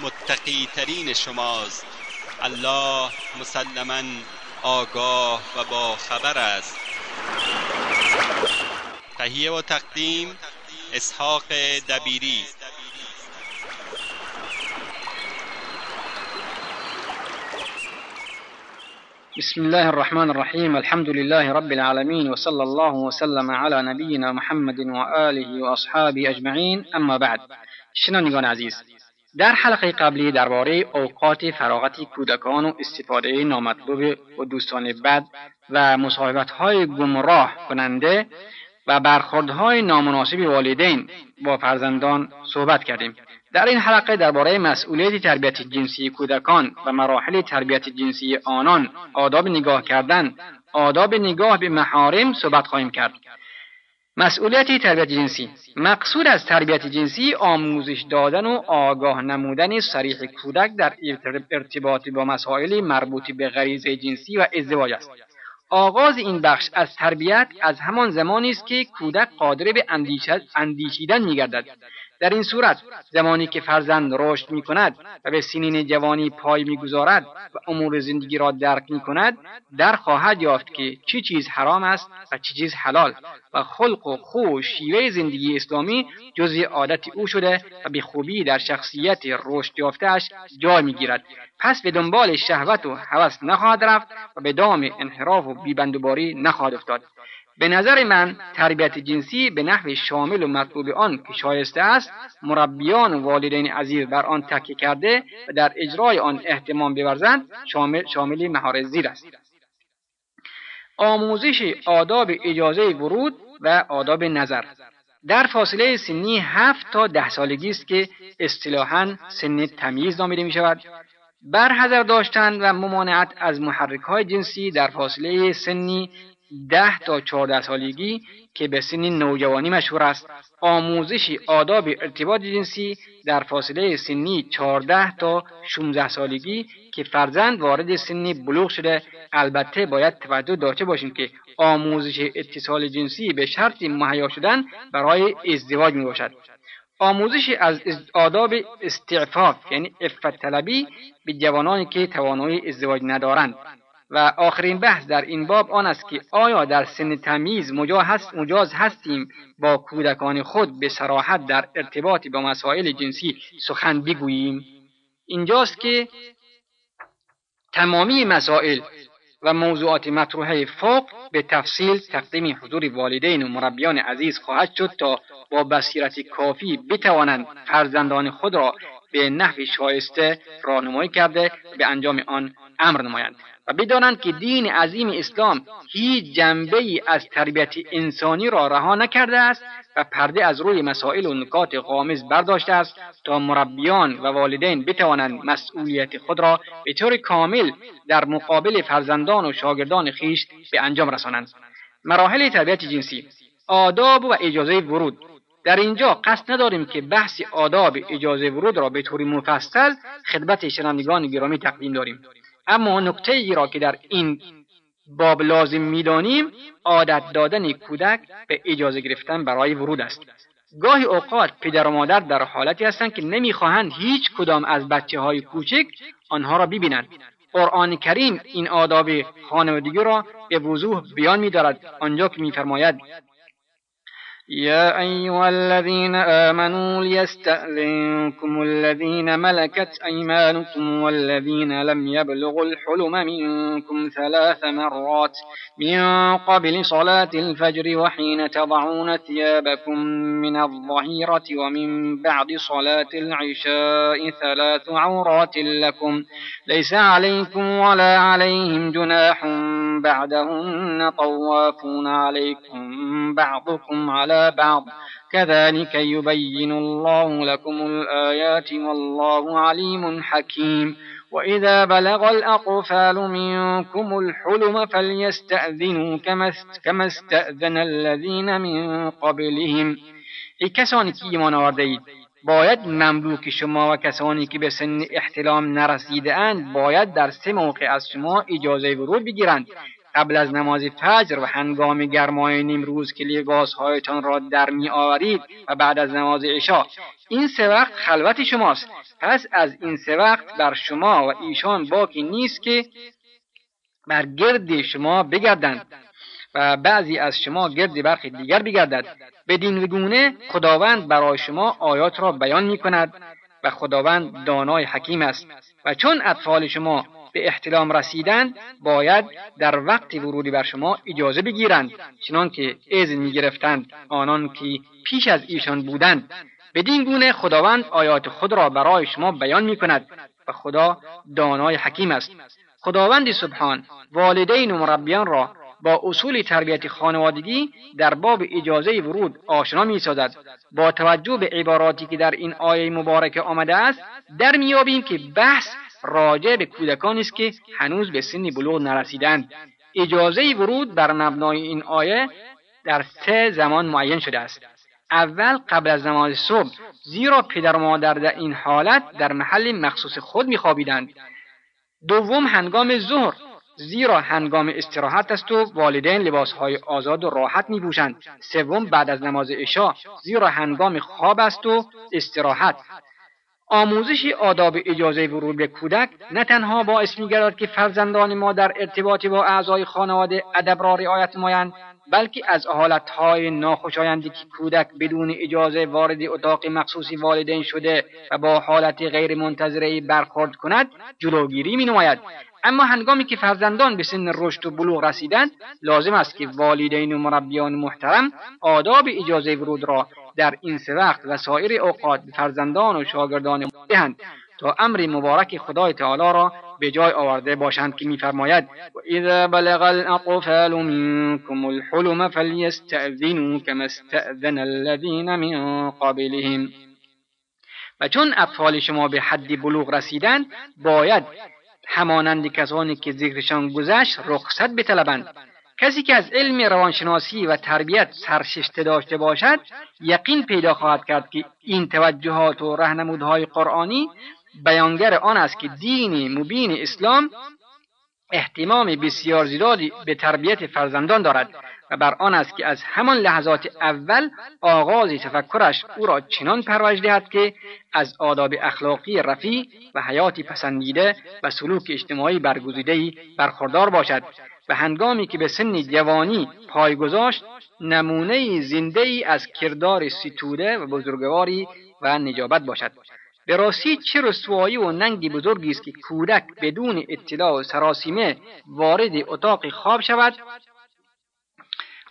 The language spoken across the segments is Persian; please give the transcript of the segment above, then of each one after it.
متقی ترین شماست. الله مسلما آگاه و با خبر است. تهیه و تقدیم اسحاق دبیری. بسم الله الرحمن الرحیم الحمد لله رب العالمين وصلى الله وسلم على نبینا محمد و آله و اصحابه اجمعین اما بعد شنوندگان عزیز در حلقه قبلی درباره اوقات فراغت کودکان و استفاده نامطلوب و دوستان بد و مصاحبت های گمراه کننده و برخوردهای نامناسب والدین با فرزندان صحبت کردیم. در این حلقه درباره مسئولیت تربیت جنسی کودکان و مراحل تربیت جنسی آنان آداب نگاه کردن آداب نگاه به محارم صحبت خواهیم کرد. مسئولیت تربیت جنسی. مقصود از تربیت جنسی آموزش دادن و آگاه نمودن صریح کودک در ارتباط با مسائل مربوط به غریزه جنسی و ازدواج است. آغاز این بخش از تربیت از همان زمانی است که کودک قادر به اندیشیدن میگردد. در این صورت زمانی که فرزند رشد می کند و به سنین جوانی پای می‌گذارد و امور زندگی را درک می کند در خواهد یافت که چی چیز حرام است و چی چیز حلال و خلق و خو و شیوه زندگی اسلامی جزء عادت او شده و به خوبی در شخصیت رشد یافتهاش جای می‌گیرد. پس به دنبال شهوت و هوس نخواهد رفت و به دام انحراف و بیبندوباری نخواهد افتاد. به نظر من تربیت جنسی به نحو شامل و مطلوب آن که شایسته است مربیان و والدین عزیز بر آن تکیه کرده و در اجرای آن احتمام بورزند شامل, شامل مهار زیر است. آموزش آداب اجازه ورود و آداب نظر. در فاصله سنی هفت تا ده سالگی است که اصطلاحا سن تمیز نامیده می شود برحضر داشتن و ممانعت از محرک های جنسی در فاصله سنی ده تا چهارده سالگی که به سن نوجوانی مشهور است. آموزش آداب ارتباط جنسی در فاصله سنی چهارده تا 16 سالگی که فرزند وارد سنی بلوغ شده. البته باید توجه داشته باشیم که آموزش اتصال جنسی به شرط مهیا شدن برای ازدواج می باشد آموزش از آداب استعفاف یعنی افت طلبی به جوانانی که توانایی ازدواج ندارند. و آخرین بحث در این باب آن است که آیا در سن تمیز مجاز هستیم با کودکان خود به سراحت در ارتباط با مسائل جنسی سخن بگوییم؟ اینجاست که تمامی مسائل و موضوعات مطروحه فوق به تفصیل تقدیم حضور والدین و مربیان عزیز خواهد شد تا با بصیرت کافی بتوانند فرزندان خود را به نحو شایسته راهنمایی کرده به انجام آن امر نمایند. و بدانند که دین عظیم اسلام هیچ جنبه ای از تربیت انسانی را رها نکرده است و پرده از روی مسائل و نکات غامض برداشته است تا مربیان و والدین بتوانند مسئولیت خود را به طور کامل در مقابل فرزندان و شاگردان خیش به انجام رسانند. مراحل تربیت جنسی آداب و اجازه ورود در اینجا قصد نداریم که بحث آداب اجازه ورود را به طور مفصل خدمت شنوندگان گرامی تقدیم داریم. اما نکته ای را که در این باب لازم می‌دانیم عادت دادن کودک به اجازه گرفتن برای ورود است. گاهی اوقات پدر و مادر در حالتی هستند که نمی‌خواهند هیچ کدام از بچه های کوچک آنها را ببینند. قرآن کریم این آداب خانوادگی را به وضوح بیان میدارد. آنجا که میفرماید يا أيها الذين آمنوا ليستأذنكم الذين ملكت أيمانكم والذين لم يبلغوا الحلم منكم ثلاث مرات من قبل صلاة الفجر وحين تضعون ثيابكم من الظهيرة ومن بعد صلاة العشاء ثلاث عورات لكم ليس عليكم ولا عليهم جناح بعدهن طوافون عليكم بعضكم على بعض. كذلك يبين الله لكم الآيات والله عليم حكيم. وإذا بلغ الأطفال منكم الحلم فليستأذنوا كما استأذن الذين من قبلهم. ای کسانی که ایمان باید مملوک شما و کسانی که به سن احتلام نرسیده اند باید در سه موقع از شما اجازه ورود بگیرند. قبل از نماز فجر و هنگام گرمای نیمروز که لباسهایتان را در می آورید و بعد از نماز عشا این سه وقت خلوت شماست. پس از این سه وقت بر شما و ایشان باقی نیست که بر گرد شما بگردند و بعضی از شما گرد برخی دیگر بگردد. بدین گونه خداوند برای شما آیات را بیان می کند و خداوند دانای حکیم است و چون اطفال شما به احتلام رسیدند باید در وقت ورودی بر شما اجازه بگیرند. چنان که اذن می گرفتند آنان که پیش از ایشان بودند. بدین گونه خداوند آیات خود را برای شما بیان می کند و خدا دانای حکیم است. خداوند سبحان والدین و مربیان را با اصول تربیت خانوادگی در باب اجازه ورود آشنا می سازد. با توجه به عباراتی که در این آیه مبارکه آمده است در میابیم که بحث راجع به کودکانی است که هنوز به سن بلوغ نرسیدند. اجازه ورود بر مبنای این آیه در سه زمان معین شده است. اول قبل از نماز صبح زیرا پدر و مادر در این حالت در محل مخصوص خود میخوابیدند. دوم هنگام ظهر زیرا هنگام استراحت است و والدین لباسهای آزاد و راحت می بوشند. سوم بعد از نماز عشا زیرا هنگام خواب است و استراحت. آموزش آداب اجازه ورود به کودک نه تنها باعث میگردد که فرزندان ما در ارتباط با اعضای خانواده ادب را رعایت نمایند بلکه از حالتهای ناخوشایندی که کودک بدون اجازه وارد اتاق مخصوصی والدین شده و با حالت غیر منتظره برخورد کند جلوگیری می نماید اما هنگامی که فرزندان به سن رشد و بلوغ رسیدند لازم است که والدین و مربیان محترم آداب اجازه ورود را در این سه وقت و سایر اوقات به فرزندان و شاگردان دهند تا امر مبارک خدای تعالی را به جای آورده باشند که میفرماید و اذا بلغ الاطفال منكم الحلم فليستأذنوا كما استأذن الذين من قبلهم. و چون اطفال شما به حد بلوغ رسیدند باید همانند کسانی که ذکرشان گذشت رخصت بطلبند. کسی که از علم روانشناسی و تربیت سرششته داشته باشد یقین پیدا خواهد کرد که این توجهات و رهنمودهای قرآنی بیانگر آن است که دین مبین اسلام احتمام بسیار زیادی به تربیت فرزندان دارد. و بر آن است که از همان لحظات اول آغاز تفکرش او را چنان پرورش دهد که از آداب اخلاقی رفیع و حیاتی پسندیده و سلوک اجتماعی برگزیدهای برخوردار باشد و هنگامی که به سن جوانی پای گذاشت نمونه زنده ای از کردار ستوده و بزرگواری و نجابت باشد. به راستی چه رسوایی و ننگی بزرگی است که کودک بدون اطلاع و سراسیمه وارد اتاق خواب شود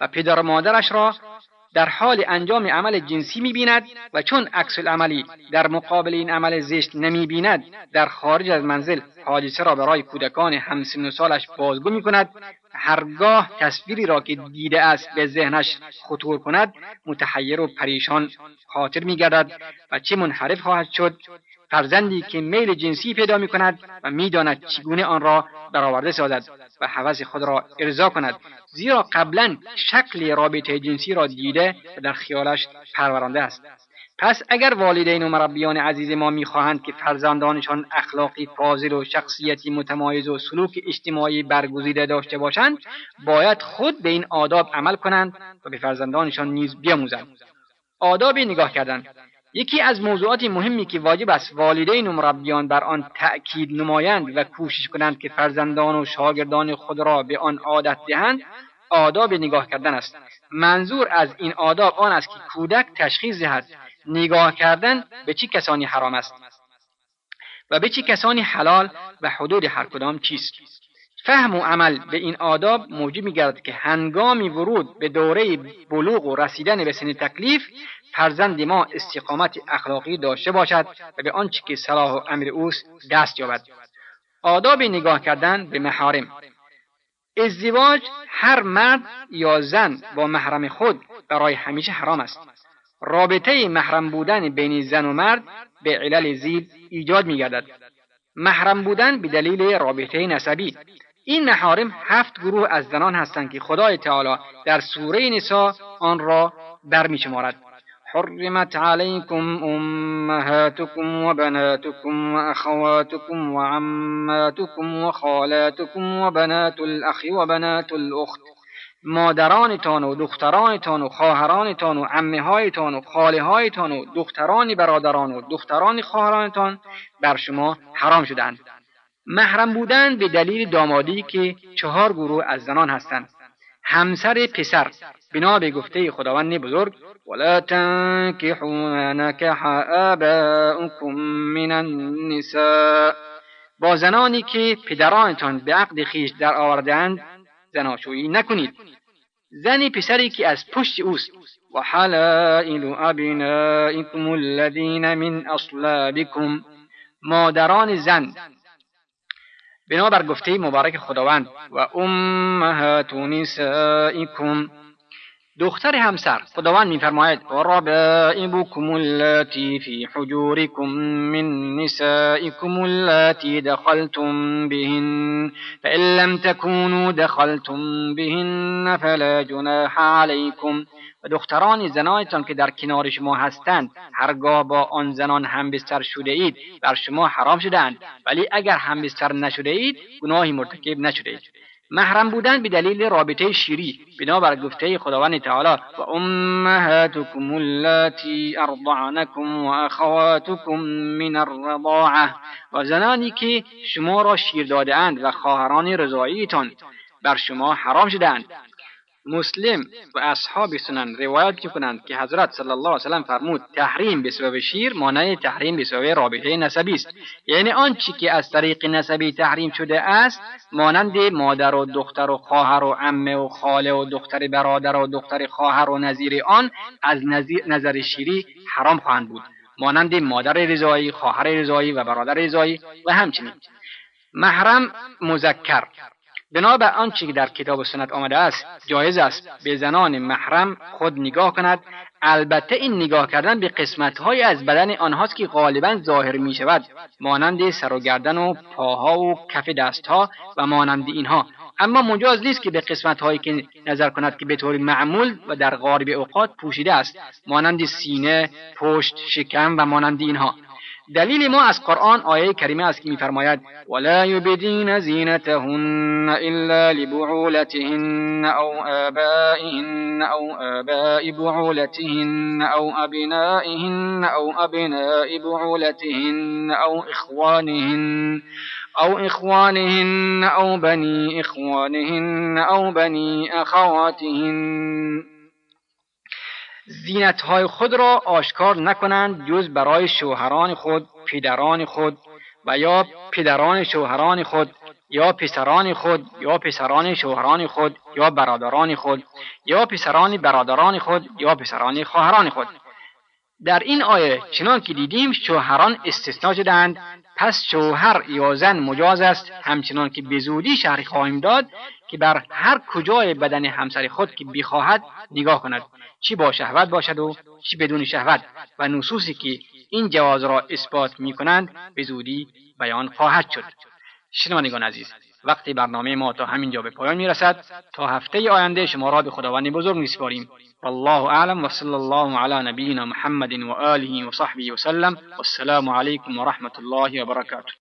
و پدر و مادرش را در حال انجام عمل جنسی می‌بیند و چون عکس العملی در مقابل این عمل زشت نمی‌بیند در خارج از منزل حادثه را برای کودکان همسن و سالش بازگو می‌کند هرگاه تصویری را که دیده است به ذهنش خطور کند متحیر و پریشان خاطر میگردد و چه منحرف خواهد شد فرزندی که میل جنسی پیدا می کند و می‌داند چگونه آن را برآورده سازد و حوض خود را ارضا کند زیرا قبلا شکل رابطه جنسی را دیده و در خیالش پرورانده است. پس اگر والدین و مربیان عزیز ما می‌خواهند که فرزندانشان اخلاقی فاضل و شخصیتی متمایز و سلوک اجتماعی برگزیده داشته باشند باید خود به این آداب عمل کنند و به فرزندانشان نیز بیاموزند. آداب نگاه کردن. یکی از موضوعات مهمی که واجب است والدین و مربیان بر آن تأکید نمایند و کوشش کنند که فرزندان و شاگردان خود را به آن عادت دهند آداب نگاه کردن است. منظور از این آداب آن است که کودک تشخیص دهد نگاه کردن به چه کسانی حرام است و به چه کسانی حلال و حدود هر کدام چیست. فهم و عمل به این آداب موجب میگردد که هنگامی ورود به دوره بلوغ و رسیدن به سن تکلیف فرزند ما استقامت اخلاقی داشته باشد و به آنچه که صلاح و امر اوست دست یابد. آداب نگاه کردن به محارم. ازدواج هر مرد یا زن با محرم خود برای همیشه حرام است. رابطه محرم بودن بین زن و مرد به علل زید ایجاد میگردد. محرم بودن به دلیل رابطه نسبی. این محارم هفت گروه از زنان هستند که خدای تعالی در سوره نسا آن را برمیشمارد. حرمت عليكم أمهاتكم وبناتكم وأخواتكم وعماتكم وخالاتكم وبنات الأخ وبنات الأخت مادرانتان و دخترانتان و خواهرانتان و عمه هایتان و خاله هایتان و دختران برادران و دختران خواهرانتان بر شما حرام شدند محرم بودن به دلیل دامادی که چهار گروه از زنان هستند. همسر پسر بنا به گفته خداوند بزرگ ولا تنكحوا نكح آباؤكم من النساء با زنانی که پدرانتان به عقد خیش در آوردند زناشویی نکنید. زنی پسری که از پشت اوست و حلائل ابنائكم الذين من اصلابكم مادران زن بنابر گفته مبارک خداوند و امهات نسائكم دختر همسر خداوند میفرماید و ربائبكم اللاتی فی حجوركم من نسائكم اللاتی دخلتم بهن فإن لم تكونوا دخلتم بهن فلا جناح عليكم و دختران زنانتان که در کنار شما هستند هرگاه با آن زنان همبستر شده اید بر شما حرام شدهاند. ولی اگر همبستر نشده اید گناهی مرتکب نشده اید. محرم بودن به دلیل رابطه شیری بنابر گفته خداوند تعالی و امهاتکم اللاتی ارضعنکم و اخواتکم من الرضاعه. و زنانی که شما را شیر دادهاند و خواهران رضاییتان بر شما حرام شدهاند. مسلم و اصحاب سنن روایت کنند که حضرت صلی الله علیه وسلم فرمود تحریم به سبب شیر مانند تحریم به سبب رابطه نسبی است. یعنی آنچه که از طریق نسبی تحریم شده است مانند مادر و دختر و خواهر و عمه و خاله و دختر برادر و دختر خواهر و نظیر آن از نظر شیری حرام خواهند بود. مانند مادر رضایی خواهر رضایی و برادر رضایی و همچنین. محرم مذکر. بنابر آنچه که در کتاب و سنت آمده است جایز است به زنان محرم خود نگاه کند. البته این نگاه کردن به قسمتهایی از بدن آنهاست که غالبا ظاهر می شود مانند سر و گردن و پاها و کف دستها و مانند اینها. اما مجاز نیست که به قسمت هایی که نظر کند که به طور معمول و در غالب اوقات پوشیده است مانند سینه پشت شکم و مانند اینها. دلیل ما از قرآن آیه کریمه است که میفرماید ولا یبدین زینتهن الا لبعولتهن أو آبائهن أو آباء بعولتهن أو ابنائهن أو ابناء بعولتهن أو اخوانهن أو إخوانهن أو بني إخوانهن أو بني أخواتهن. زینتهای خود را آشکار نکنند جز برای شوهران خود پدران خود و یا پدران شوهران خود یا پسران خود یا پسران شوهران خود یا برادران خود یا پسران برادران خود یا پسران خواهران خود. در این آیه چنان که دیدیم شوهران استثنا شدند پس شوهر یا زن مجاز است همچنان که به زودی شهری خواهیم داد که بر هر کجای بدن همسر خود که بخواهد نگاه کند. چی با شهوت باشد و چی بدون شهوت. و نصوصی که این جواز را اثبات می کنند به زودی بیان خواهد شد. شنوندگان عزیز وقتی برنامه ما تا همینجا به پایان می رسد تا هفته آینده شما را به خداوند بزرگ میسپاریم والله اعلم وصلى الله على نبينا محمد وآله وصحبه وسلم والسلام عليكم ورحمة الله وبركاته